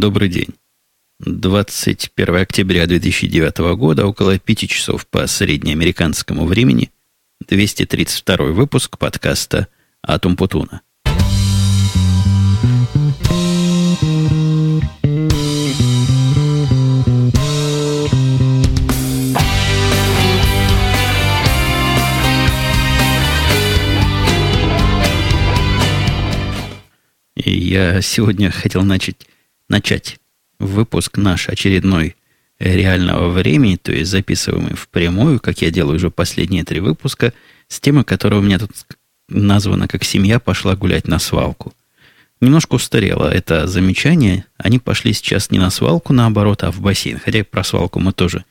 Добрый день. 21 октября 2009 года, около 5 часов по среднеамериканскому времени, 232 выпуск подкаста «Атум Путуна». И я сегодня хотел начать, начать выпуск наш очередной реального времени, то есть записываемый в прямую, как я делаю уже последние три выпуска, с темой, которая у меня тут названа как «Семья пошла гулять на свалку». Немножко устарело это замечание. Они пошли сейчас не на свалку, наоборот, а в бассейн. Хотя про свалку мы тоже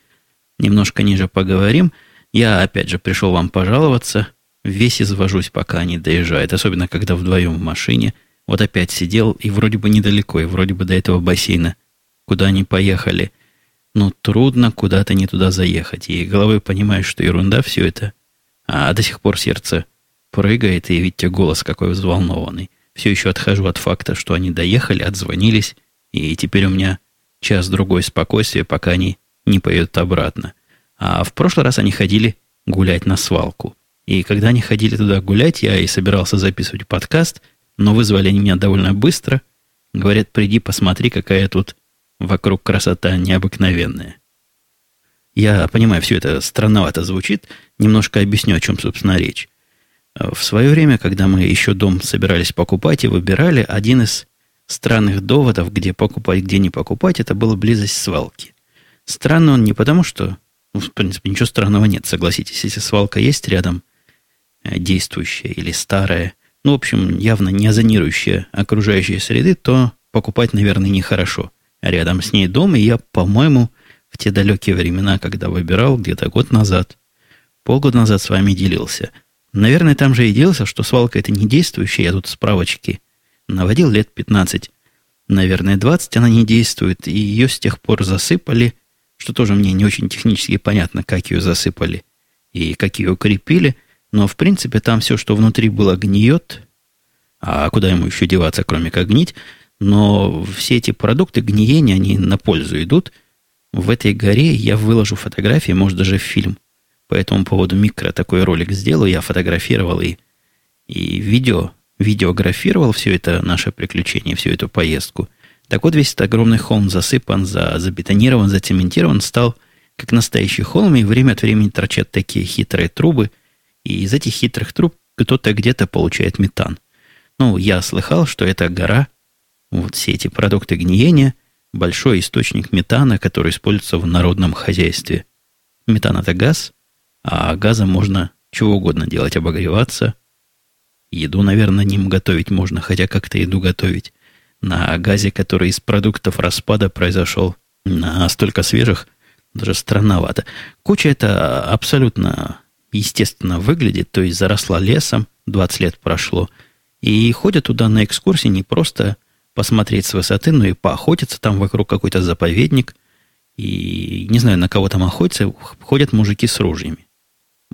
немножко ниже поговорим. Я, опять же, пришел вам пожаловаться. Весь извожусь, пока они доезжают. Особенно, когда вдвоем в машине. Вот опять сидел, и вроде бы недалеко, и вроде бы до этого бассейна куда они поехали. Но трудно куда-то не туда заехать. И головой понимаешь, что ерунда все это. А до сих пор сердце прыгает, и видите, голос какой взволнованный. Все еще отхожу от факта, что они доехали, отзвонились, и теперь у меня час-другой спокойствия, пока они не поедут обратно. А в прошлый раз они ходили гулять на свалку. И когда они ходили туда гулять, я и собирался записывать подкаст, но вызвали они меня довольно быстро. Говорят, приди, посмотри, какая тут Вокруг красота необыкновенная. Я понимаю, все это странновато звучит. Немножко объясню, о чем, собственно, речь. В свое время, когда мы еще дом собирались покупать и выбирали, один из странных доводов, где покупать, где не покупать, это была близость свалки. Странно он не потому, что, ну, в принципе, ничего странного нет, согласитесь. Если свалка есть рядом, э, действующая или старая, ну, в общем, явно не озонирующая окружающей среды, то покупать, наверное, нехорошо. Рядом с ней дом, и я, по-моему, в те далекие времена, когда выбирал, где-то год назад, полгода назад с вами делился. Наверное, там же и делился, что свалка это не действующая, я тут справочки наводил лет 15, наверное, 20 она не действует, и ее с тех пор засыпали, что тоже мне не очень технически понятно, как ее засыпали и как ее укрепили, но, в принципе, там все, что внутри было, гниет, а куда ему еще деваться, кроме как гнить, но все эти продукты гниения, они на пользу идут. В этой горе я выложу фотографии, может, даже фильм. По этому поводу микро такой ролик сделаю. Я фотографировал и, и видео, видеографировал все это наше приключение, всю эту поездку. Так вот, весь этот огромный холм засыпан, за, забетонирован, зацементирован, стал как настоящий холм, и время от времени торчат такие хитрые трубы, и из этих хитрых труб кто-то где-то получает метан. Ну, я слыхал, что эта гора – вот все эти продукты гниения – большой источник метана, который используется в народном хозяйстве. Метан – это газ, а газом можно чего угодно делать, обогреваться. Еду, наверное, ним готовить можно, хотя как-то еду готовить. На газе, который из продуктов распада произошел, настолько свежих, даже странновато. Куча это абсолютно естественно выглядит, то есть заросла лесом, 20 лет прошло, и ходят туда на экскурсии не просто посмотреть с высоты, ну и поохотиться. Там вокруг какой-то заповедник. И не знаю, на кого там охотятся, ходят мужики с ружьями.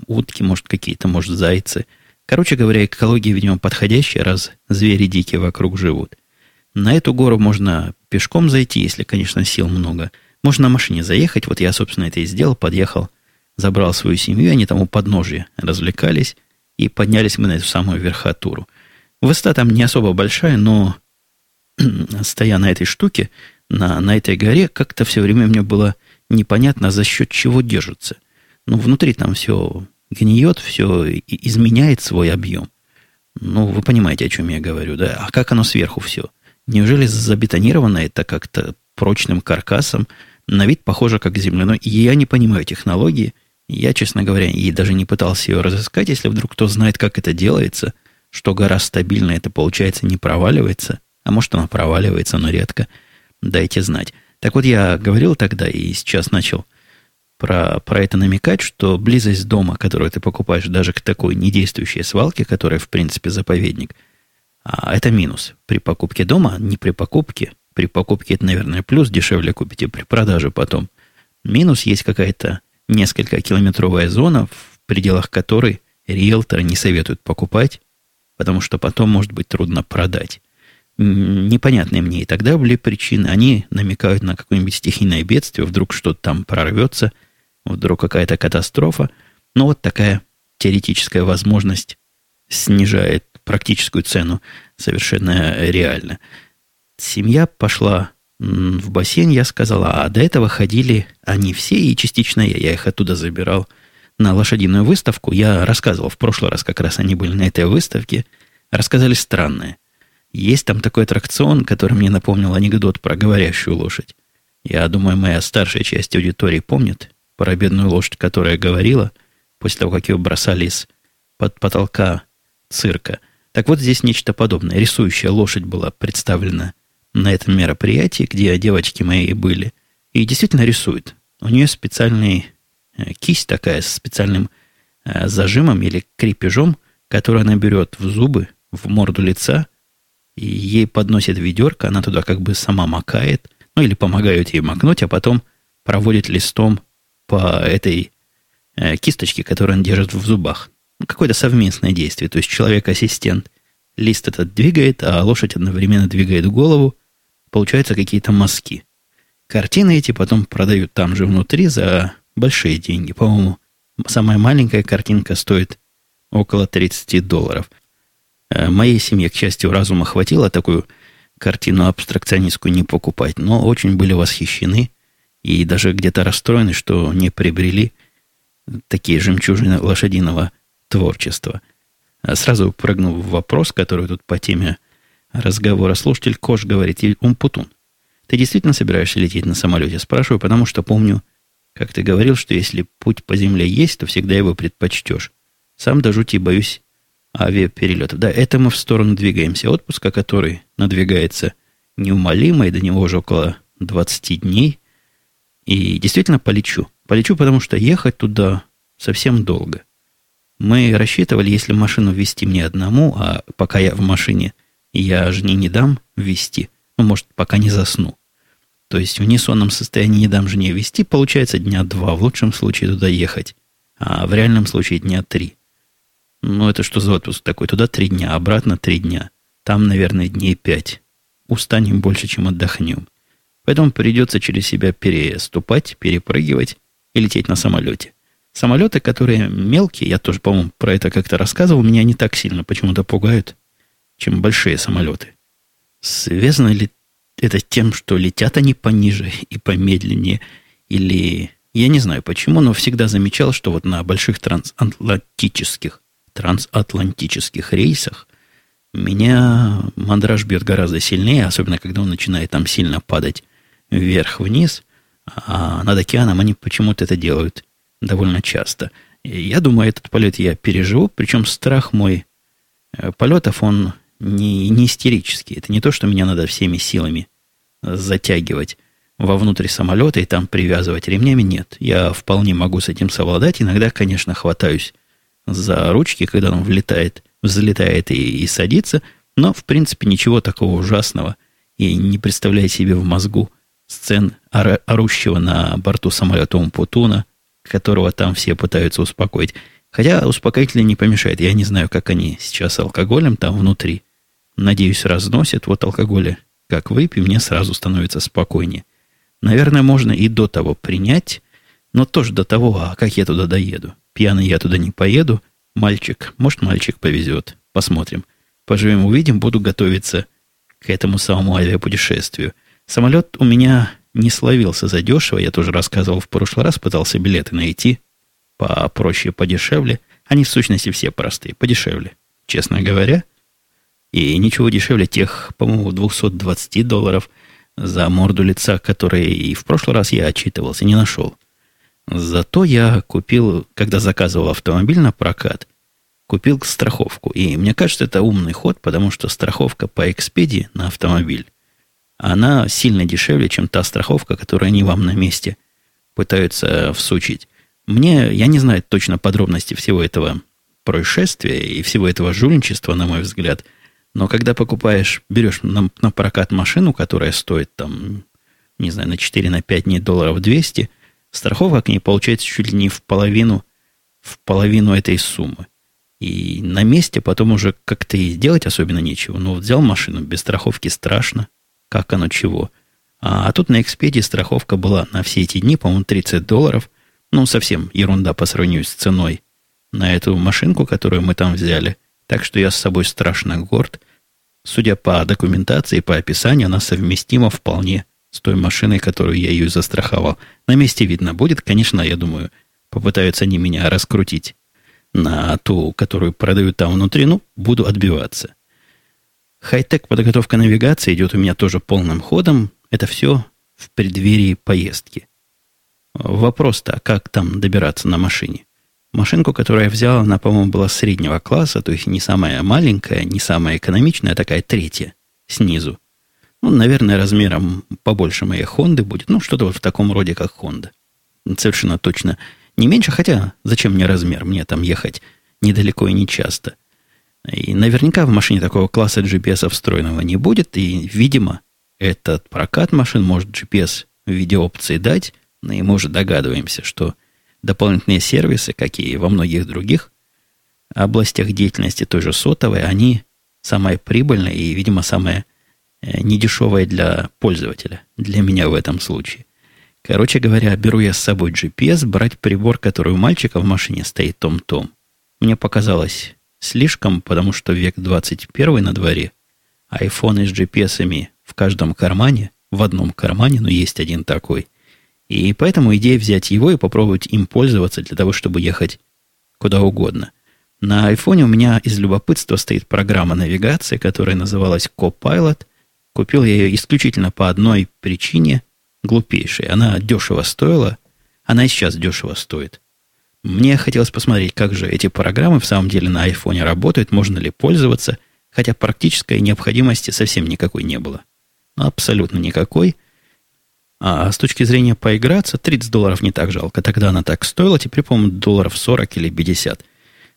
Утки, может, какие-то, может, зайцы. Короче говоря, экология, видимо, подходящая, раз звери дикие вокруг живут. На эту гору можно пешком зайти, если, конечно, сил много. Можно на машине заехать. Вот я, собственно, это и сделал. Подъехал, забрал свою семью. Они там у подножия развлекались. И поднялись мы на эту самую верхотуру. Высота там не особо большая, но стоя на этой штуке, на, на этой горе, как-то все время мне было непонятно, за счет чего держится. Ну, внутри там все гниет, все изменяет свой объем. Ну, вы понимаете, о чем я говорю, да? А как оно сверху все? Неужели забетонировано это как-то прочным каркасом? На вид похоже как земляной. Я не понимаю технологии. Я, честно говоря, и даже не пытался ее разыскать. Если вдруг кто знает, как это делается, что гора стабильно, это получается не проваливается, а может, она проваливается, но редко. Дайте знать. Так вот, я говорил тогда и сейчас начал про, про это намекать, что близость дома, которую ты покупаешь даже к такой недействующей свалке, которая, в принципе, заповедник, а это минус. При покупке дома, не при покупке. При покупке это, наверное, плюс, дешевле купите, при продаже потом. Минус есть какая-то несколько километровая зона, в пределах которой риэлторы не советуют покупать, потому что потом может быть трудно продать. непонятные мне и тогда были причины. Они намекают на какое-нибудь стихийное бедствие, вдруг что-то там прорвется, вдруг какая-то катастрофа. Но вот такая теоретическая возможность снижает практическую цену совершенно реально. Семья пошла в бассейн, я сказала, а до этого ходили они все, и частично я, я их оттуда забирал на лошадиную выставку. Я рассказывал в прошлый раз, как раз они были на этой выставке, рассказали странное. Есть там такой аттракцион, который мне напомнил анекдот про говорящую лошадь. Я думаю, моя старшая часть аудитории помнит про бедную лошадь, которая говорила после того, как ее бросали из под потолка цирка. Так вот, здесь нечто подобное. Рисующая лошадь была представлена на этом мероприятии, где девочки мои были. И действительно рисует. У нее специальный э, кисть такая с специальным э, зажимом или крепежом, который она берет в зубы, в морду лица, и ей подносит ведерко, она туда как бы сама макает, ну или помогают ей макнуть, а потом проводит листом по этой э, кисточке, которую он держит в зубах. Какое-то совместное действие. То есть человек-ассистент лист этот двигает, а лошадь одновременно двигает голову. Получаются какие-то мазки. Картины эти потом продают там же внутри за большие деньги. По-моему, самая маленькая картинка стоит около 30 долларов. Э, моей семье, к счастью, разума хватило такую картину абстракционистскую не покупать, но очень были восхищены и даже где-то расстроены, что не приобрели такие жемчужины лошадиного творчества. А сразу прыгнул в вопрос, который тут по теме разговора слушатель Кош говорит, Умпутун, ты действительно собираешься лететь на самолете? Спрашиваю, потому что помню, как ты говорил, что если путь по земле есть, то всегда его предпочтешь. Сам до жути боюсь авиаперелетов. Да, это мы в сторону двигаемся. Отпуска, который надвигается неумолимо, и до него уже около 20 дней. И действительно полечу. Полечу, потому что ехать туда совсем долго. Мы рассчитывали, если машину вести мне одному, а пока я в машине, я жене не дам вести, ну, может, пока не засну. То есть в несонном состоянии не дам жене вести, получается дня два, в лучшем случае туда ехать, а в реальном случае дня три. Ну, это что за отпуск такой? Туда три дня, обратно три дня. Там, наверное, дней пять. Устанем больше, чем отдохнем. Поэтому придется через себя переступать, перепрыгивать и лететь на самолете. Самолеты, которые мелкие, я тоже, по-моему, про это как-то рассказывал, меня не так сильно почему-то пугают, чем большие самолеты. Связано ли это тем, что летят они пониже и помедленнее, или... Я не знаю почему, но всегда замечал, что вот на больших трансатлантических, трансатлантических рейсах меня мандраж бьет гораздо сильнее, особенно когда он начинает там сильно падать вверх-вниз, а над океаном они почему-то это делают довольно часто. И я думаю, этот полет я переживу, причем страх мой э, полетов, он не, не истерический. Это не то, что меня надо всеми силами затягивать вовнутрь самолета и там привязывать ремнями. Нет, я вполне могу с этим совладать. Иногда, конечно, хватаюсь за ручки, когда он влетает, взлетает и, и садится, но, в принципе, ничего такого ужасного и не представляю себе в мозгу сцен орущего на борту самолета Умпутуна, которого там все пытаются успокоить. Хотя успокоители не помешает. Я не знаю, как они сейчас алкоголем там внутри. Надеюсь, разносят. Вот алкоголя как выпью, мне сразу становится спокойнее. Наверное, можно и до того принять, но тоже до того, а как я туда доеду. Пьяный я туда не поеду. Мальчик, может, мальчик повезет. Посмотрим. Поживем, увидим. Буду готовиться к этому самому авиапутешествию. Самолет у меня не словился за дешево. Я тоже рассказывал в прошлый раз, пытался билеты найти попроще, подешевле. Они в сущности все простые, подешевле, честно говоря. И ничего дешевле тех, по-моему, 220 долларов за морду лица, которые и в прошлый раз я отчитывался, не нашел. Зато я купил, когда заказывал автомобиль на прокат, купил страховку. И мне кажется, это умный ход, потому что страховка по экспедии на автомобиль она сильно дешевле, чем та страховка, которую они вам на месте пытаются всучить. Мне, я не знаю точно подробности всего этого происшествия и всего этого жульничества, на мой взгляд, но когда покупаешь, берешь на, на прокат машину, которая стоит там, не знаю, на 4, на 5 дней долларов 200, страховка к ней получается чуть ли не в половину, в половину этой суммы. И на месте потом уже как-то и делать особенно нечего. Ну, взял машину, без страховки страшно. Как оно чего. А, а тут на Экспедии страховка была на все эти дни, по-моему, 30 долларов. Ну, совсем ерунда по сравнению с ценой на эту машинку, которую мы там взяли. Так что я с собой страшно горд. Судя по документации, по описанию, она совместима вполне с той машиной, которую я ее застраховал. На месте видно будет. Конечно, я думаю, попытаются они меня раскрутить на ту, которую продают там внутри. Ну, буду отбиваться. Хай-тек подготовка навигации идет у меня тоже полным ходом. Это все в преддверии поездки. Вопрос-то, как там добираться на машине? Машинку, которую я взял, она, по-моему, была среднего класса, то есть не самая маленькая, не самая экономичная, а такая третья снизу. Ну, наверное, размером побольше моей Хонды будет. Ну, что-то вот в таком роде, как Хонда. Совершенно точно не меньше, хотя зачем мне размер? Мне там ехать недалеко и не часто. И наверняка в машине такого класса GPS встроенного не будет, и, видимо, этот прокат машин может GPS в виде опции дать, ну и мы уже догадываемся, что дополнительные сервисы, как и во многих других областях деятельности той же сотовой, они самые прибыльные и, видимо, самые э, недешевые для пользователя, для меня в этом случае. Короче говоря, беру я с собой GPS, брать прибор, который у мальчика в машине стоит том-том. Мне показалось слишком, потому что век 21 на дворе, айфоны с GPS в каждом кармане, в одном кармане, но есть один такой – и поэтому идея взять его и попробовать им пользоваться для того, чтобы ехать куда угодно. На айфоне у меня из любопытства стоит программа навигации, которая называлась Copilot. Купил я ее исключительно по одной причине, глупейшей. Она дешево стоила, она и сейчас дешево стоит. Мне хотелось посмотреть, как же эти программы в самом деле на айфоне работают, можно ли пользоваться, хотя практической необходимости совсем никакой не было. Абсолютно никакой – а с точки зрения поиграться, 30 долларов не так жалко. Тогда она так стоила, теперь, по-моему, долларов 40 или 50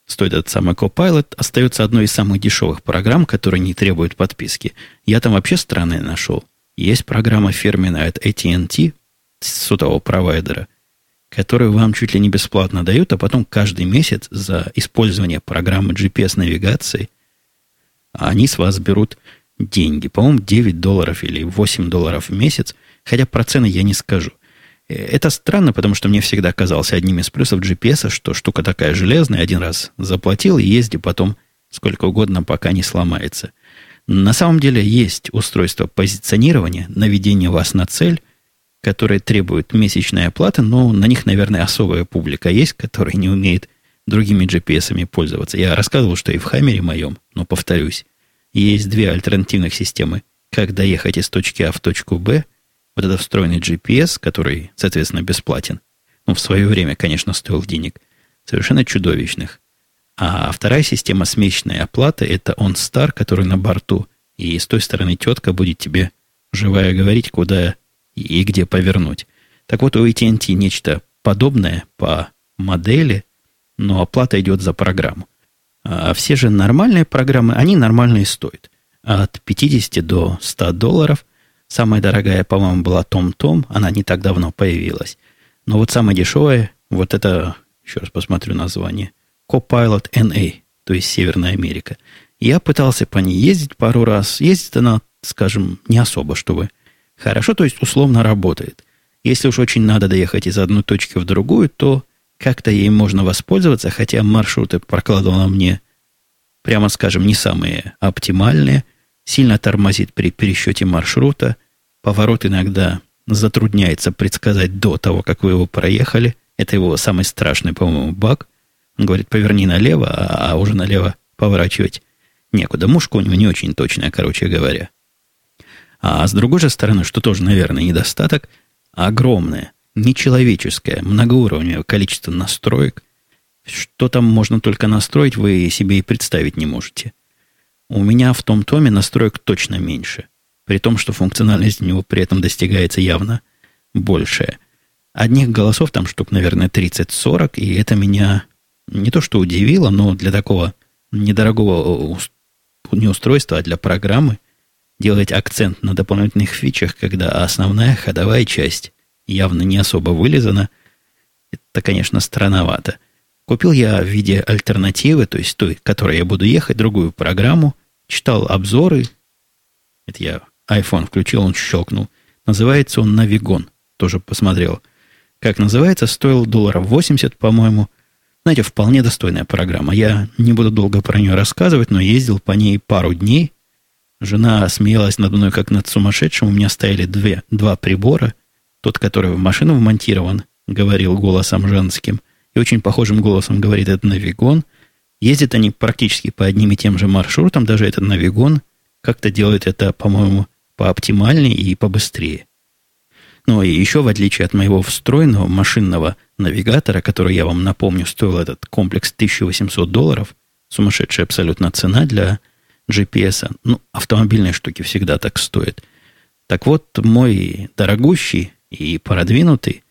стоит этот самый Copilot, остается одной из самых дешевых программ, которые не требуют подписки. Я там вообще странное нашел. Есть программа фирменная от AT&T, сотового провайдера, которую вам чуть ли не бесплатно дают, а потом каждый месяц за использование программы GPS-навигации они с вас берут деньги. По-моему, 9 долларов или 8 долларов в месяц – Хотя про цены я не скажу. Э, это странно, потому что мне всегда казалось одним из плюсов GPS, что штука такая железная, один раз заплатил и езди потом сколько угодно, пока не сломается. На самом деле есть устройство позиционирования, наведение вас на цель, которые требуют месячной оплаты, но на них, наверное, особая публика есть, которая не умеет другими GPS-ами пользоваться. Я рассказывал, что и в Хаммере моем, но повторюсь, есть две альтернативных системы, как доехать из точки А в точку Б – вот этот встроенный GPS, который, соответственно, бесплатен, ну, в свое время, конечно, стоил денег, совершенно чудовищных. А вторая система смесочной оплаты – это OnStar, который на борту, и с той стороны тетка будет тебе живая говорить, куда и где повернуть. Так вот, у AT&T нечто подобное по модели, но оплата идет за программу. А все же нормальные программы, они нормальные стоят. От 50 до 100 долларов. Самая дорогая, по-моему, была Том-Том. Она не так давно появилась. Но вот самая дешевая, вот это, еще раз посмотрю название, Copilot NA, то есть Северная Америка. Я пытался по ней ездить пару раз. Ездит она, скажем, не особо, чтобы хорошо, то есть условно работает. Если уж очень надо доехать из одной точки в другую, то как-то ей можно воспользоваться, хотя маршруты прокладывала мне, прямо скажем, не самые оптимальные – сильно тормозит при пересчете маршрута, поворот иногда затрудняется предсказать до того, как вы его проехали. Это его самый страшный, по-моему, баг. Он говорит, поверни налево, а, а уже налево поворачивать некуда. Мушка у него не очень точная, короче говоря. А с другой же стороны, что тоже, наверное, недостаток, огромное, нечеловеческое, многоуровневое количество настроек. Что там можно только настроить, вы себе и представить не можете. У меня в том томе настроек точно меньше, при том, что функциональность у него при этом достигается явно большая. Одних голосов там штук, наверное, 30-40, и это меня не то что удивило, но для такого недорогого не устройства, а для программы делать акцент на дополнительных фичах, когда основная ходовая часть явно не особо вылезана, это, конечно, странновато. Купил я в виде альтернативы, то есть той, которой я буду ехать, другую программу, читал обзоры. Это я iPhone включил, он щелкнул. Называется он Навигон. Тоже посмотрел. Как называется, стоил долларов 80, по-моему. Знаете, вполне достойная программа. Я не буду долго про нее рассказывать, но ездил по ней пару дней. Жена смеялась надо мной, как над сумасшедшим. У меня стояли две, два прибора. Тот, который в машину вмонтирован, говорил голосом женским. Очень похожим голосом говорит этот Навигон. Ездят они практически по одним и тем же маршрутам. Даже этот Навигон как-то делает это, по-моему, пооптимальнее и побыстрее. Ну и еще, в отличие от моего встроенного машинного навигатора, который, я вам напомню, стоил этот комплекс 1800 долларов, сумасшедшая абсолютно цена для GPS. Ну, автомобильные штуки всегда так стоят. Так вот, мой дорогущий и продвинутый,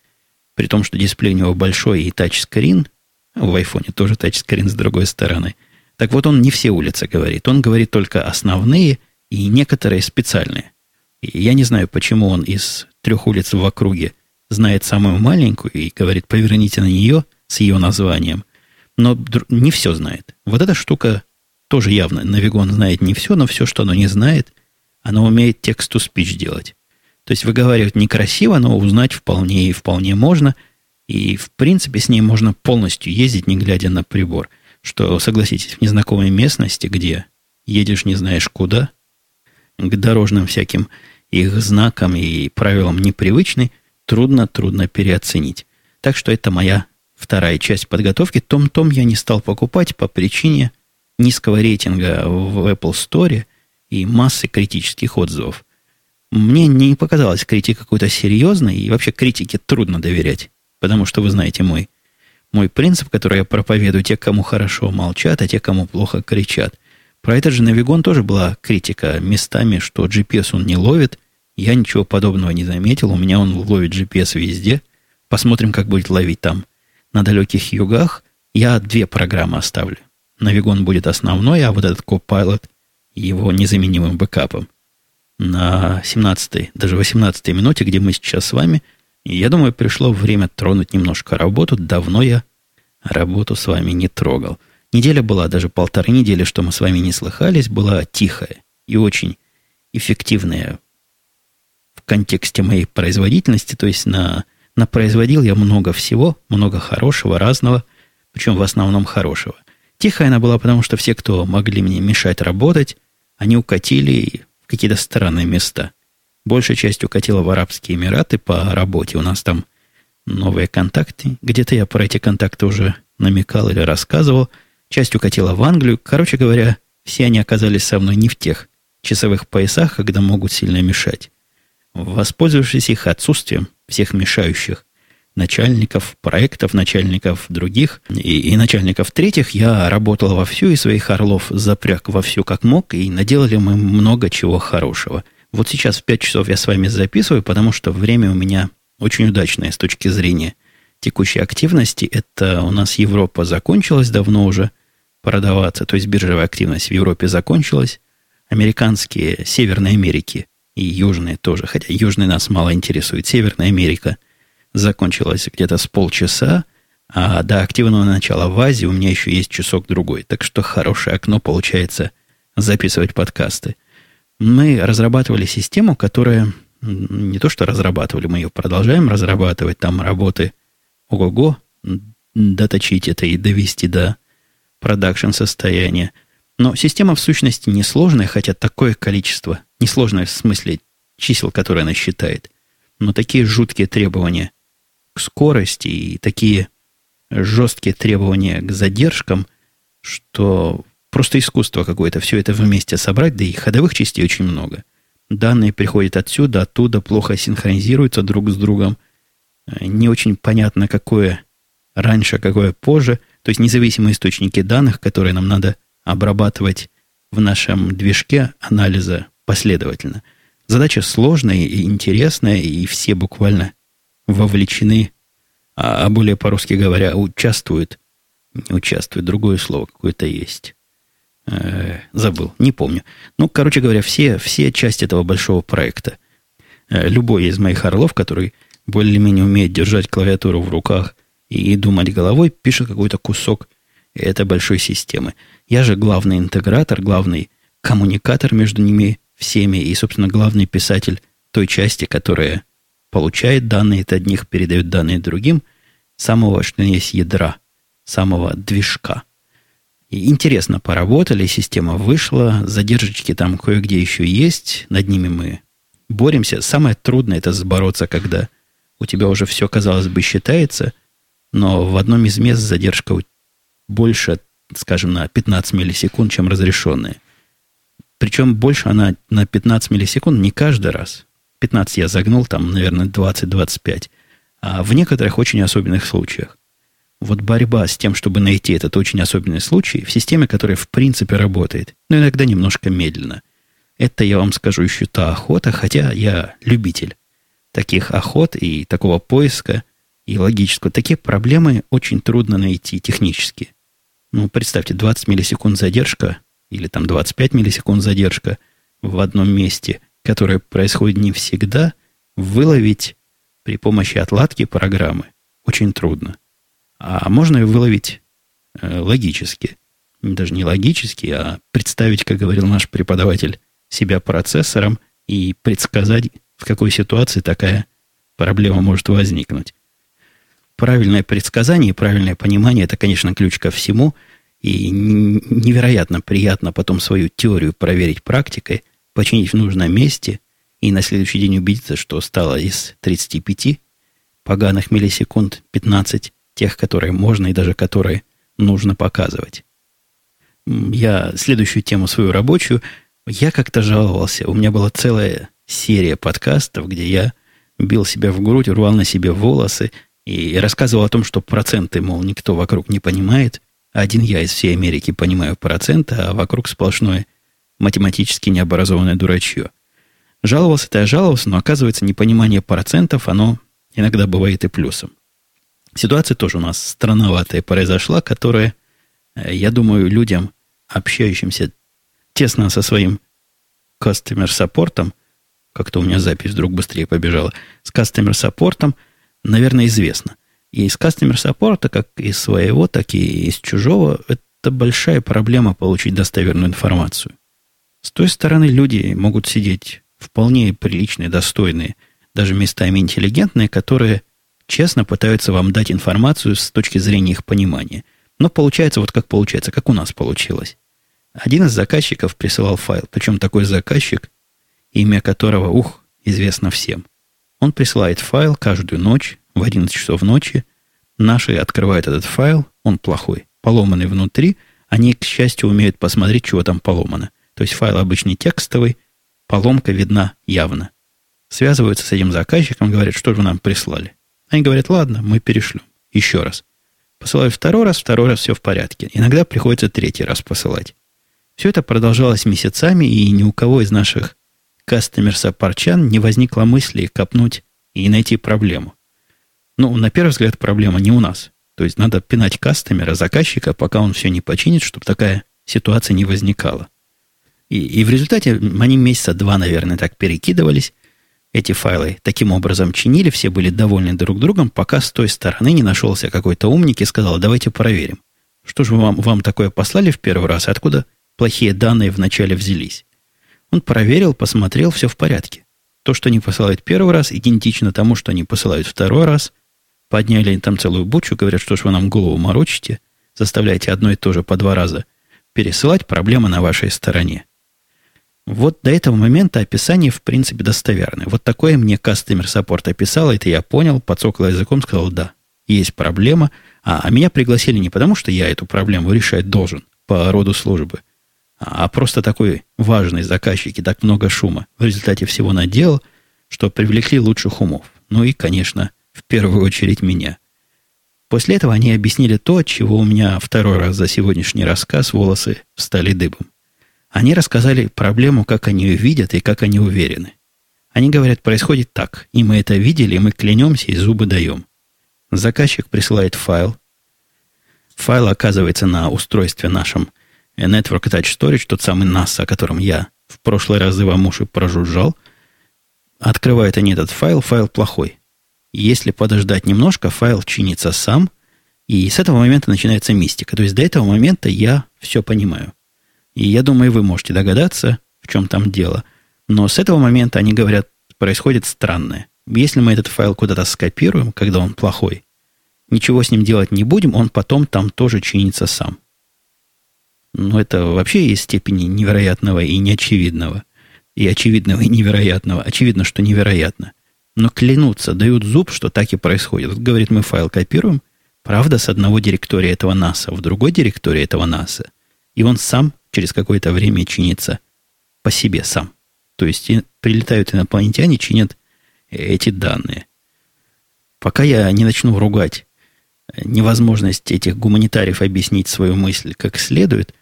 при том, что дисплей у него большой и тачскрин, в айфоне тоже тачскрин с другой стороны, так вот он не все улицы говорит. Он говорит только основные и некоторые специальные. И я не знаю, почему он из трех улиц в округе знает самую маленькую и говорит, поверните на нее с ее названием. Но не все знает. Вот эта штука тоже явно. Навигон знает не все, но все, что оно не знает, оно умеет текст-to-speech делать. То есть выговаривать некрасиво, но узнать вполне и вполне можно. И, в принципе, с ней можно полностью ездить, не глядя на прибор. Что, согласитесь, в незнакомой местности, где едешь не знаешь куда, к дорожным всяким их знакам и правилам непривычны, трудно-трудно переоценить. Так что это моя вторая часть подготовки. Том-том я не стал покупать по причине низкого рейтинга в Apple Store и массы критических отзывов. Мне не показалась критика какой-то серьезной, и вообще критике трудно доверять, потому что вы знаете мой, мой принцип, который я проповедую, те, кому хорошо молчат, а те, кому плохо кричат. Про этот же Навигон тоже была критика местами, что GPS он не ловит. Я ничего подобного не заметил. У меня он ловит GPS везде. Посмотрим, как будет ловить там. На далеких югах я две программы оставлю. Навигон будет основной, а вот этот Copilot его незаменимым бэкапом. На 17 даже 18 минуте, где мы сейчас с вами, я думаю, пришло время тронуть немножко работу. Давно я работу с вами не трогал. Неделя была, даже полторы недели, что мы с вами не слыхались, была тихая и очень эффективная в контексте моей производительности. То есть на, на производил я много всего, много хорошего, разного, причем в основном хорошего. Тихая она была, потому что все, кто могли мне мешать работать, они укатили какие-то странные места. Большая часть укатила в Арабские Эмираты по работе. У нас там новые контакты. Где-то я про эти контакты уже намекал или рассказывал – часть укатила в Англию. Короче говоря, все они оказались со мной не в тех часовых поясах, когда могут сильно мешать. Воспользовавшись их отсутствием, всех мешающих начальников проектов, начальников других и, и начальников третьих, я работал вовсю и своих орлов запряг вовсю как мог, и наделали мы много чего хорошего. Вот сейчас в 5 часов я с вами записываю, потому что время у меня очень удачное с точки зрения текущей активности. Это у нас Европа закончилась давно уже, продаваться, то есть биржевая активность в Европе закончилась, американские, Северной Америки и Южные тоже, хотя Южные нас мало интересует, Северная Америка закончилась где-то с полчаса, а до активного начала в Азии у меня еще есть часок-другой. Так что хорошее окно получается записывать подкасты. Мы разрабатывали систему, которая не то что разрабатывали, мы ее продолжаем разрабатывать. Там работы ого-го, доточить это и довести до продакшн состояния. Но система в сущности несложная, хотя такое количество, несложное в смысле чисел, которые она считает, но такие жуткие требования скорости и такие жесткие требования к задержкам, что просто искусство какое-то все это вместе собрать, да и ходовых частей очень много. Данные приходят отсюда, оттуда, плохо синхронизируются друг с другом. Не очень понятно, какое раньше, а какое позже. То есть независимые источники данных, которые нам надо обрабатывать в нашем движке анализа последовательно. Задача сложная и интересная, и все буквально вовлечены, а, а более по-русски говоря, участвуют. Не участвуют, другое слово какое-то есть. Э, забыл, не помню. Ну, короче говоря, все, все части этого большого проекта. Э, любой из моих орлов, который более-менее умеет держать клавиатуру в руках и думать головой, пишет какой-то кусок этой большой системы. Я же главный интегратор, главный коммуникатор между ними всеми и, собственно, главный писатель той части, которая получает данные от одних, передает данные другим, самого, что есть ядра, самого движка. И интересно поработали, система вышла, задержечки там кое-где еще есть, над ними мы боремся. Самое трудное это сбороться, когда у тебя уже все, казалось бы, считается, но в одном из мест задержка больше, скажем, на 15 миллисекунд, чем разрешенная. Причем больше она на 15 миллисекунд не каждый раз. 15 я загнул, там, наверное, 20-25. А в некоторых очень особенных случаях. Вот борьба с тем, чтобы найти этот очень особенный случай в системе, которая в принципе работает, но иногда немножко медленно. Это, я вам скажу, еще та охота, хотя я любитель таких охот и такого поиска и логического. Такие проблемы очень трудно найти технически. Ну, представьте, 20 миллисекунд задержка или там 25 миллисекунд задержка в одном месте, которое происходит не всегда, выловить при помощи отладки программы очень трудно. А можно ее выловить э, логически. Даже не логически, а представить, как говорил наш преподаватель, себя процессором и предсказать, в какой ситуации такая проблема может возникнуть. Правильное предсказание и правильное понимание – это, конечно, ключ ко всему. И невероятно приятно потом свою теорию проверить практикой, починить в нужном месте и на следующий день убедиться, что стало из 35 поганых миллисекунд 15 тех, которые можно и даже которые нужно показывать. Я следующую тему свою рабочую, я как-то жаловался. У меня была целая серия подкастов, где я бил себя в грудь, рвал на себе волосы и рассказывал о том, что проценты, мол, никто вокруг не понимает. Один я из всей Америки понимаю проценты, а вокруг сплошное математически необразованное дурачье. Жаловался-то я жаловался, но оказывается, непонимание процентов, оно иногда бывает и плюсом. Ситуация тоже у нас странноватая произошла, которая, э, я думаю, людям, общающимся тесно со своим customer саппортом, как-то у меня запись вдруг быстрее побежала, с customer саппортом, наверное, известно. И из customer саппорта, как из своего, так и из чужого, это большая проблема получить достоверную информацию. С той стороны люди могут сидеть вполне приличные, достойные, даже местами интеллигентные, которые честно пытаются вам дать информацию с точки зрения их понимания. Но получается вот как получается, как у нас получилось. Один из заказчиков присылал файл, причем такой заказчик, имя которого, ух, известно всем. Он присылает файл каждую ночь в 11 часов ночи. Наши открывают этот файл, он плохой, поломанный внутри. Они, к счастью, умеют посмотреть, чего там поломано. То есть файл обычный текстовый, поломка видна явно. Связываются с этим заказчиком, говорят, что же вы нам прислали. Они говорят, ладно, мы перешлем. Еще раз. Посылают второй раз, второй раз все в порядке. Иногда приходится третий раз посылать. Все это продолжалось месяцами, и ни у кого из наших кастомер-саппорчан не возникло мысли копнуть и найти проблему. Ну, на первый взгляд, проблема не у нас. То есть надо пинать кастомера, заказчика, пока он все не починит, чтобы такая ситуация не возникала. И, и в результате они месяца два, наверное, так перекидывались, эти файлы таким образом чинили, все были довольны друг другом, пока с той стороны не нашелся какой-то умник и сказал, давайте проверим. Что же вам, вам такое послали в первый раз, откуда плохие данные вначале взялись? Он проверил, посмотрел, все в порядке. То, что они посылают первый раз, идентично тому, что они посылают второй раз. Подняли там целую бучу, говорят, что ж вы нам голову морочите, заставляете одно и то же по два раза пересылать, проблема на вашей стороне. Вот до этого момента описание, в принципе, достоверное. Вот такое мне Customer Support описал, это я понял, подсокал языком, сказал, да, есть проблема. А, а меня пригласили не потому, что я эту проблему решать должен по роду службы, а просто такой важный заказчик и так много шума в результате всего наделал, что привлекли лучших умов. Ну и, конечно, в первую очередь меня. После этого они объяснили то, чего у меня второй раз за сегодняшний рассказ волосы встали дыбом. Они рассказали проблему, как они ее видят и как они уверены. Они говорят, происходит так, и мы это видели, и мы клянемся и зубы даем. Заказчик присылает файл. Файл оказывается на устройстве нашем Network Attach Storage, тот самый NAS, о котором я в прошлый раз вам уши прожужжал. Открывают они этот файл, файл плохой. Если подождать немножко, файл чинится сам, И с этого момента начинается мистика. То есть до этого момента я все понимаю. И я думаю, вы можете догадаться, в чем там дело. Но с этого момента они говорят, происходит странное. Если мы этот файл куда-то скопируем, когда он плохой, ничего с ним делать не будем, он потом там тоже чинится сам. Но это вообще есть степени невероятного и неочевидного. И очевидного, и невероятного. Очевидно, что невероятно. Но клянутся, дают зуб, что так и происходит. Говорит, мы файл копируем, правда, с одного директория этого НАСА в другой директории этого НАСА. И он сам через какое-то время чинится по себе сам. То есть прилетают инопланетяне, чинят эти данные. Пока я не начну ругать невозможность этих гуманитариев объяснить свою мысль как следует,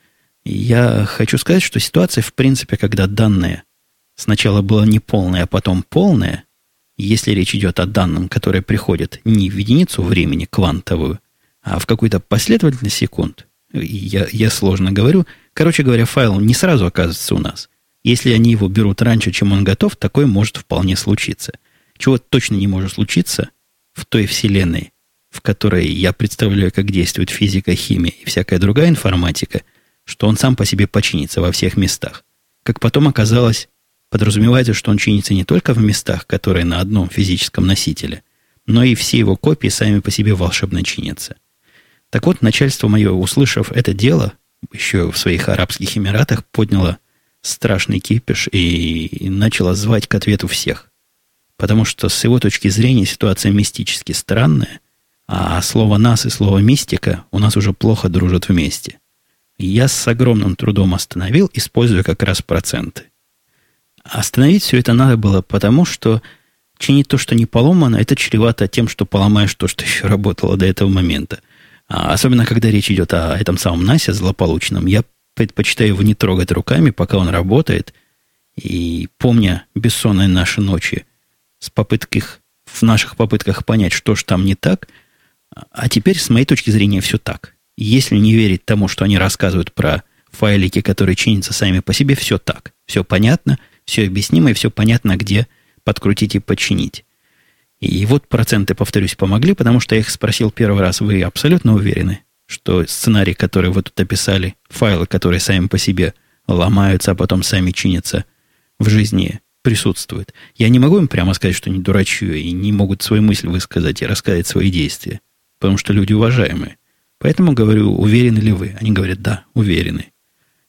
я хочу сказать, что ситуация, в принципе, когда данные сначала было не полное, а потом полное, если речь идет о данном, которые приходят не в единицу времени квантовую, а в какую-то последовательность секунд, я, я сложно говорю, короче говоря, файл не сразу оказывается у нас. Если они его берут раньше, чем он готов, такое может вполне случиться. Чего точно не может случиться в той вселенной, в которой я представляю, как действует физика, химия и всякая другая информатика, что он сам по себе починится во всех местах. Как потом оказалось, подразумевается, что он чинится не только в местах, которые на одном физическом носителе, но и все его копии сами по себе волшебно чинятся. Так вот, начальство мое, услышав это дело, еще в своих Арабских Эмиратах, подняло страшный кипиш и, начала звать к ответу всех. Потому что с его точки зрения ситуация мистически странная, а слово «нас» и слово «мистика» у нас уже плохо дружат вместе. Я с огромным трудом остановил, используя как раз проценты. Остановить все это надо было потому, что чинить то, что не поломано, это чревато тем, что поломаешь то, что еще работало до этого момента. А особенно, когда речь идет о этом самом НАСе злополучном, я предпочитаю его не трогать руками, пока он работает. И помня бессонные наши ночи с попытках, в наших попытках понять, что же там не так, а теперь, с моей точки зрения, все так. Если не верить тому, что они рассказывают про файлики, которые чинятся сами по себе, все так. Все понятно, все объяснимо и все понятно, где подкрутить и починить. И вот проценты, повторюсь, помогли, потому что я их спросил первый раз, вы абсолютно уверены, что сценарий, который вы тут описали, файлы, которые сами по себе ломаются, а потом сами чинятся в жизни, присутствуют. Я не могу им прямо сказать, что они дурачью и не могут свою мысль высказать и рассказать свои действия, потому что люди уважаемые. Поэтому говорю, уверены ли вы? Они говорят, да, уверены.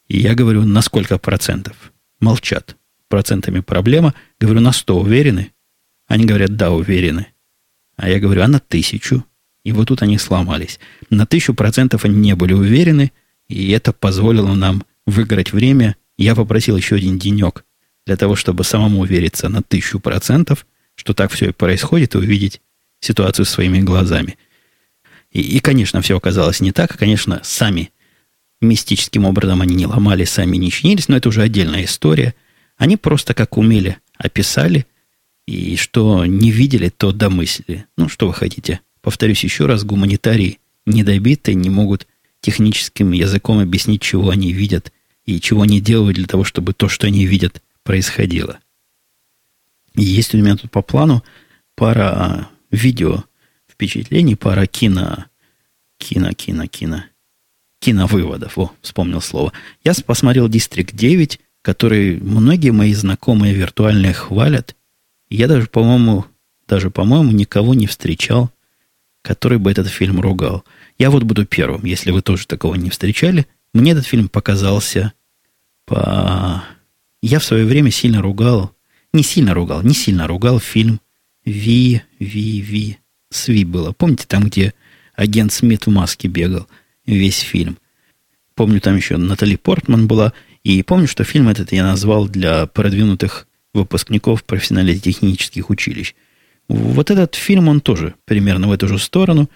И я говорю, на сколько процентов? Молчат. Процентами проблема. Говорю, на 100 уверены? Они говорят, да, уверены. А я говорю, а на тысячу? И вот тут они сломались. На тысячу процентов они не были уверены, и это позволило нам выиграть время. Я попросил еще один денек для того, чтобы самому увериться на тысячу процентов, что так все и происходит, и увидеть ситуацию своими глазами. И, и, конечно, все оказалось не так. Конечно, сами мистическим образом они не ломали, сами не чинились, но это уже отдельная история. Они просто как умели описали, и что не видели, то домыслили. Ну, что вы хотите? Повторюсь еще раз, гуманитарии недобитые не могут техническим языком объяснить, чего они видят и чего они делают для того, чтобы то, что они видят, происходило. Есть у меня тут по плану пара а, видео впечатлений, пара кино, кино, кино, кино, киновыводов. О, вспомнил слово. Я посмотрел Дистрикт 9, который многие мои знакомые виртуальные хвалят. Я даже, по-моему, даже, по-моему, никого не встречал, который бы этот фильм ругал. Я вот буду первым, если вы тоже такого не встречали. Мне этот фильм показался по... Я в свое время сильно ругал, не сильно ругал, не сильно ругал фильм Ви, Ви, Ви. С Ви было. Помните, там, где агент Смит в маске бегал весь фильм? Помню, там еще Натали Портман была. И помню, что фильм этот я назвал для продвинутых выпускников профессионально-технических училищ – вот этот фильм, он тоже примерно в эту же сторону.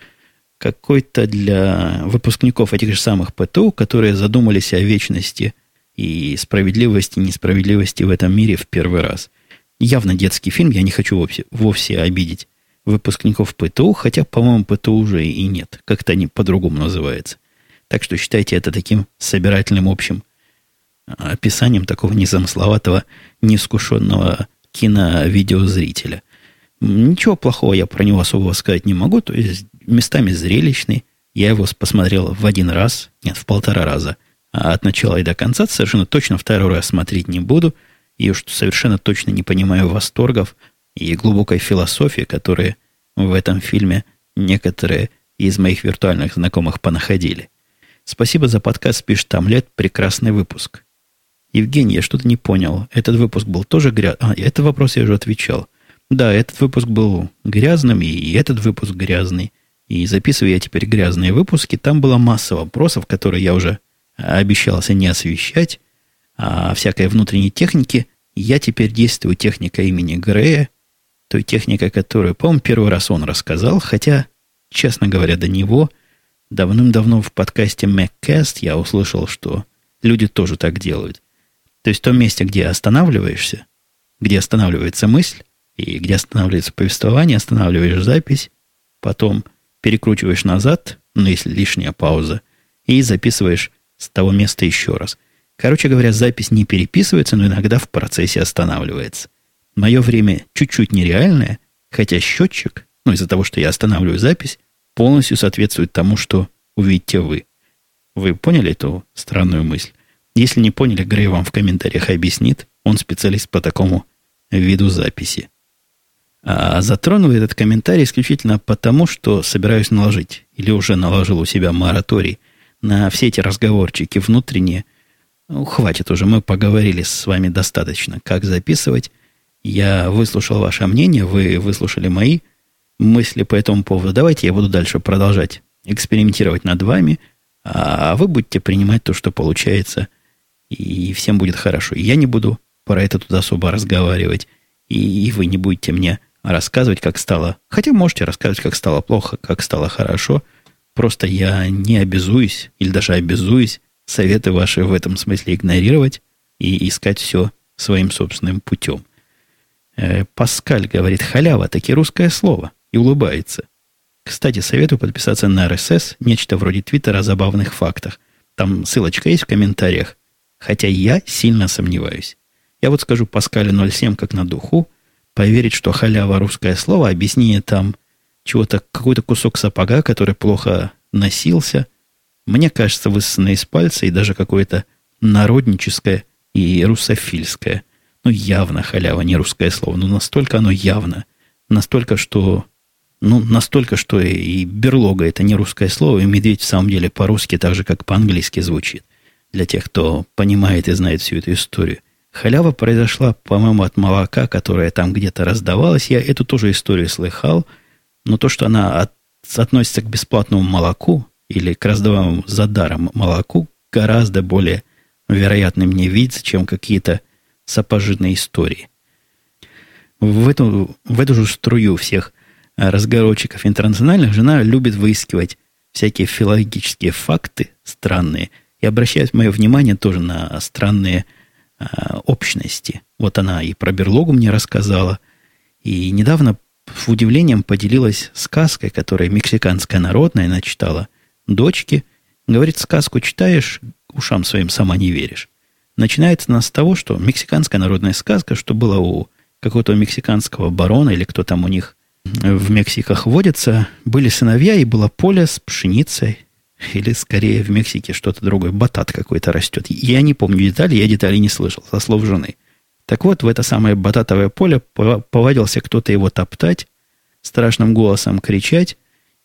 Какой-то для выпускников этих же самых ПТУ, которые задумались о вечности и справедливости, несправедливости в этом мире в первый раз. Явно детский фильм, я не хочу вовсе, вовсе обидеть выпускников ПТУ, хотя, по-моему, ПТУ уже и нет. Как-то они по-другому называются. Так что считайте это таким собирательным общим описанием такого незамысловатого, неискушенного кино-видеозрителя – Ничего плохого я про него особого сказать не могу. То есть местами зрелищный, Я его посмотрел в один раз, нет, в полтора раза. А от начала и до конца совершенно точно второй раз смотреть не буду. И уж совершенно точно не понимаю восторгов и глубокой философии, которые в этом фильме некоторые из моих виртуальных знакомых понаходили. Спасибо за подкаст, пишет Тамлет, прекрасный выпуск. Евгений, я что-то не понял. Этот выпуск был тоже грязный. А, этот вопрос я уже отвечал. Да, этот выпуск был грязным, и этот выпуск грязный. И записываю я теперь грязные выпуски. Там была масса вопросов, которые я уже обещался не освещать. А всякой внутренней техники я теперь действую техника имени Грея, той техникой, которую, по-моему, первый раз он рассказал, хотя, честно говоря, до него давным-давно в подкасте MacCast я услышал, что люди тоже так делают. То есть в том месте, где останавливаешься, где останавливается мысль, и где останавливается повествование, останавливаешь запись, потом перекручиваешь назад, ну, если лишняя пауза, и записываешь с того места еще раз. Короче говоря, запись не переписывается, но иногда в процессе останавливается. Мое время чуть-чуть нереальное, хотя счетчик, ну, из-за того, что я останавливаю запись, полностью соответствует тому, что увидите вы. Вы поняли эту странную мысль? Если не поняли, Грей вам в комментариях объяснит. Он специалист по такому виду записи. А затронул этот комментарий исключительно потому, что собираюсь наложить, или уже наложил у себя мораторий на все эти разговорчики внутренние. Ну, хватит уже, мы поговорили с вами достаточно, как записывать. Я выслушал ваше мнение, вы выслушали мои мысли по этому поводу. Давайте я буду дальше продолжать экспериментировать над вами, а вы будете принимать то, что получается, и всем будет хорошо. Я не буду про это тут особо разговаривать, и вы не будете мне рассказывать, как стало. Хотя можете рассказывать, как стало плохо, как стало хорошо. Просто я не обязуюсь, или даже обязуюсь советы ваши в этом смысле игнорировать и искать все своим собственным путем. Э, Паскаль говорит, халява, таки русское слово, и улыбается. Кстати, советую подписаться на RSS, нечто вроде Твиттера о забавных фактах. Там ссылочка есть в комментариях, хотя я сильно сомневаюсь. Я вот скажу Паскалю 07 как на духу, поверить, что халява русское слово, объяснение там чего-то, какой-то кусок сапога, который плохо носился, мне кажется, высосанное из пальца и даже какое-то народническое и русофильское. Ну, явно халява, не русское слово, но настолько оно явно, настолько, что ну, настолько, что и берлога это не русское слово, и медведь в самом деле по-русски так же, как по-английски звучит. Для тех, кто понимает и знает всю эту историю. Халява произошла, по-моему, от молока, которое там где-то раздавалось. Я эту тоже историю слыхал, но то, что она от, относится к бесплатному молоку или к раздаваемому за даром молоку, гораздо более вероятный мне видится, чем какие-то сапожиные истории. В эту, в эту же струю всех разговорчиков интернациональных жена любит выискивать всякие филологические факты странные и обращает мое внимание тоже на странные Э, общности. Вот она и про берлогу мне рассказала, и недавно с удивлением поделилась сказкой, которая мексиканская народная, она читала дочке. Говорит, сказку читаешь, ушам своим сама не веришь. Начинается она с того, что мексиканская народная сказка, что было у какого-то мексиканского барона или кто там у них в Мексиках водится, были сыновья, и было поле с пшеницей, или скорее в Мексике что-то другое, батат какой-то растет. Я не помню детали, я деталей не слышал, со слов жены. Так вот, в это самое бататовое поле повадился кто-то его топтать, страшным голосом кричать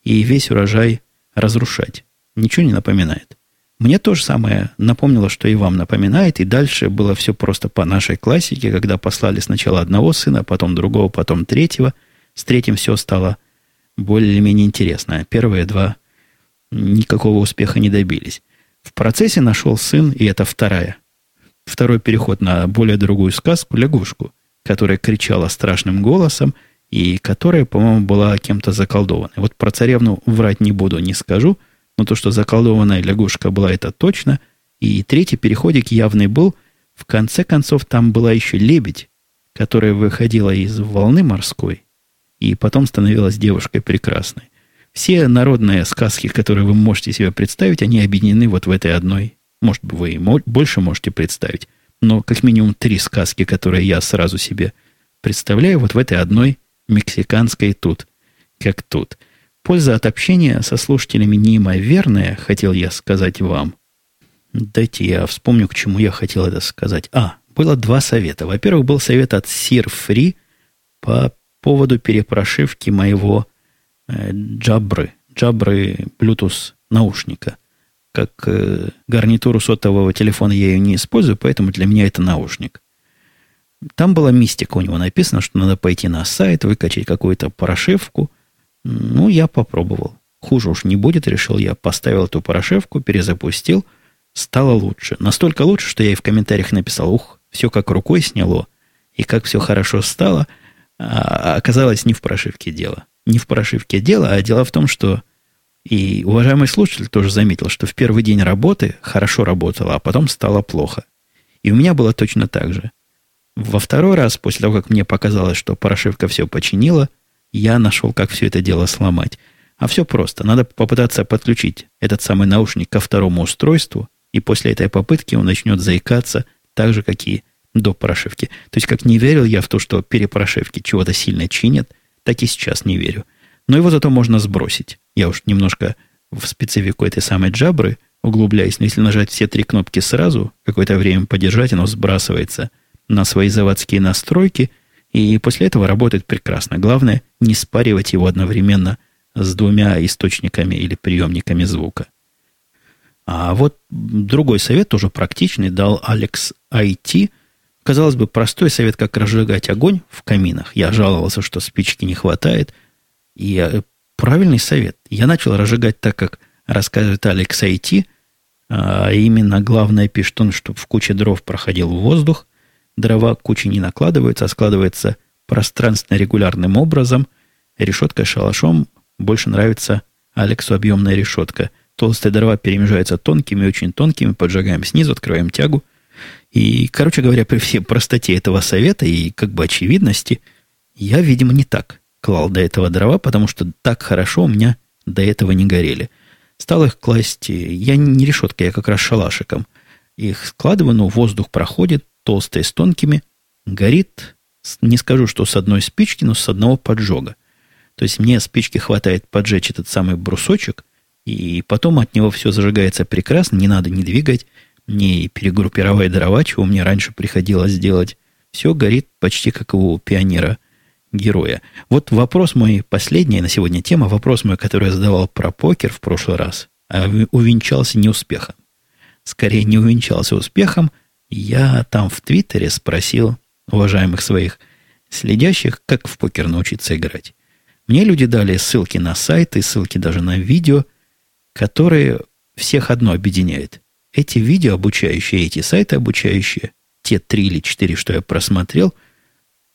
и весь урожай разрушать. Ничего не напоминает. Мне то же самое напомнило, что и вам напоминает, и дальше было все просто по нашей классике, когда послали сначала одного сына, потом другого, потом третьего. С третьим все стало более или менее интересно. Первые два никакого успеха не добились. В процессе нашел сын, и это вторая. Второй переход на более другую сказку «Лягушку», которая кричала страшным голосом и которая, по-моему, была кем-то заколдована. Вот про царевну врать не буду, не скажу, но то, что заколдованная лягушка была, это точно. И третий переходик явный был. В конце концов, там была еще лебедь, которая выходила из волны морской и потом становилась девушкой прекрасной. Все народные сказки, которые вы можете себе представить, они объединены вот в этой одной. Может, вы и больше можете представить, но как минимум три сказки, которые я сразу себе представляю, вот в этой одной мексиканской тут, как тут. Польза от общения со слушателями неимоверная, хотел я сказать вам. Дайте я вспомню, к чему я хотел это сказать. А, было два совета. Во-первых, был совет от Sir Free по поводу перепрошивки моего джабры, джабры Bluetooth наушника. Как э, гарнитуру сотового телефона я ее не использую, поэтому для меня это наушник. Там была мистика у него написано, что надо пойти на сайт, выкачать какую-то прошивку. Ну, я попробовал. Хуже уж не будет, решил я. Поставил эту прошивку, перезапустил. Стало лучше. Настолько лучше, что я и в комментариях написал, ух, все как рукой сняло. И как все хорошо стало. А оказалось, не в прошивке дело. Не в прошивке дело, а дело в том, что и уважаемый слушатель тоже заметил, что в первый день работы хорошо работало, а потом стало плохо. И у меня было точно так же. Во второй раз, после того, как мне показалось, что прошивка все починила, я нашел, как все это дело сломать. А все просто. Надо попытаться подключить этот самый наушник ко второму устройству, и после этой попытки он начнет заикаться так же, как и до прошивки. То есть, как не верил я в то, что перепрошивки чего-то сильно чинят, так и сейчас не верю. Но его зато можно сбросить. Я уж немножко в специфику этой самой джабры углубляюсь, но если нажать все три кнопки сразу, какое-то время подержать, оно сбрасывается – на свои заводские настройки, и после этого работает прекрасно. Главное, не спаривать его одновременно с двумя источниками или приемниками звука. А вот другой совет, тоже практичный, дал Алекс IT. Казалось бы, простой совет, как разжигать огонь в каминах. Я жаловался, что спички не хватает. И э, правильный совет. Я начал разжигать так, как рассказывает Алекс IT. А именно главное пишет он, чтобы в куче дров проходил воздух – Дрова кучи не накладываются, а складывается пространственно регулярным образом. Решетка шалашом больше нравится Алексу объемная решетка. Толстые дрова перемежаются тонкими, очень тонкими, поджигаем снизу, открываем тягу. И, короче говоря, при всей простоте этого совета и как бы очевидности, я, видимо, не так клал до этого дрова, потому что так хорошо у меня до этого не горели. Стал их класть, я не решеткой, я как раз шалашиком. Их складываю, но воздух проходит, толстая с тонкими, горит, не скажу, что с одной спички, но с одного поджога. То есть мне спички хватает поджечь этот самый брусочек, и потом от него все зажигается прекрасно, не надо ни двигать, ни перегруппировать дрова, чего мне раньше приходилось делать. Все горит почти как у пионера героя. Вот вопрос мой, последняя на сегодня тема, вопрос мой, который я задавал про покер в прошлый раз, а увенчался неуспехом. Скорее, не увенчался успехом – я там в Твиттере спросил уважаемых своих следящих, как в покер научиться играть. Мне люди дали ссылки на сайты, ссылки даже на видео, которые всех одно объединяет. Эти видео обучающие, эти сайты обучающие, те три или четыре, что я просмотрел,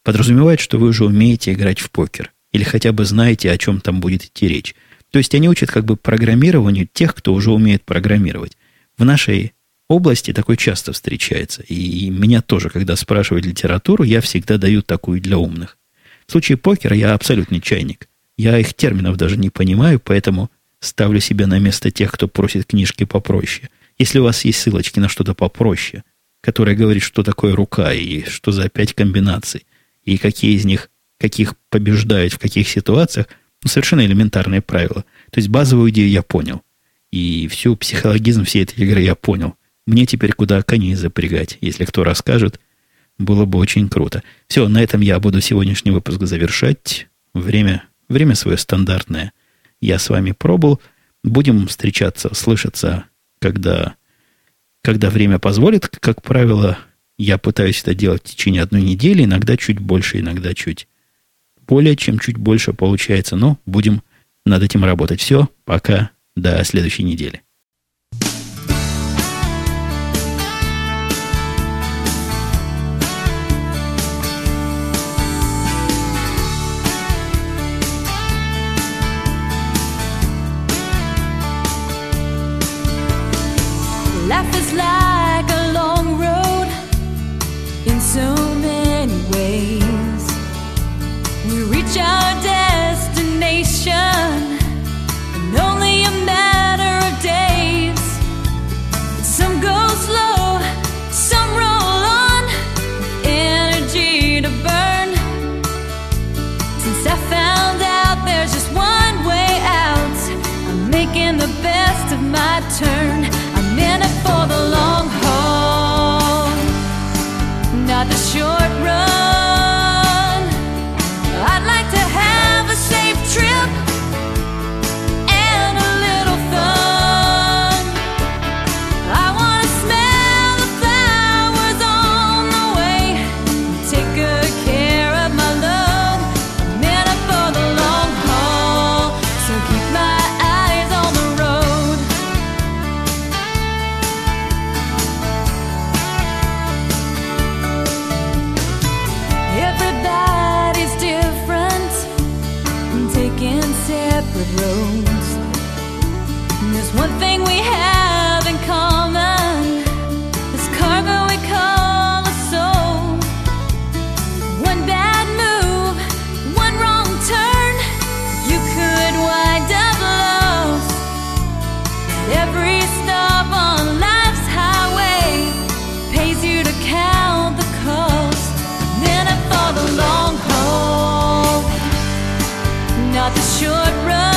подразумевают, что вы уже умеете играть в покер. Или хотя бы знаете, о чем там будет идти речь. То есть они учат как бы программированию тех, кто уже умеет программировать. В нашей области такой часто встречается. И меня тоже, когда спрашивают литературу, я всегда даю такую для умных. В случае покера я абсолютный чайник. Я их терминов даже не понимаю, поэтому ставлю себя на место тех, кто просит книжки попроще. Если у вас есть ссылочки на что-то попроще, которое говорит, что такое рука и что за пять комбинаций, и какие из них, каких побеждают в каких ситуациях, ну, совершенно элементарные правила. То есть базовую идею я понял. И всю психологизм всей этой игры я понял. Мне теперь куда коней запрягать, если кто расскажет. Было бы очень круто. Все, на этом я буду сегодняшний выпуск завершать. Время, время свое стандартное. Я с вами пробовал. Будем встречаться, слышаться, когда, когда время позволит. Как правило, я пытаюсь это делать в течение одной недели, иногда чуть больше, иногда чуть более чем чуть больше получается. Но будем над этим работать. Все, пока, до следующей недели. turn. Not the short run.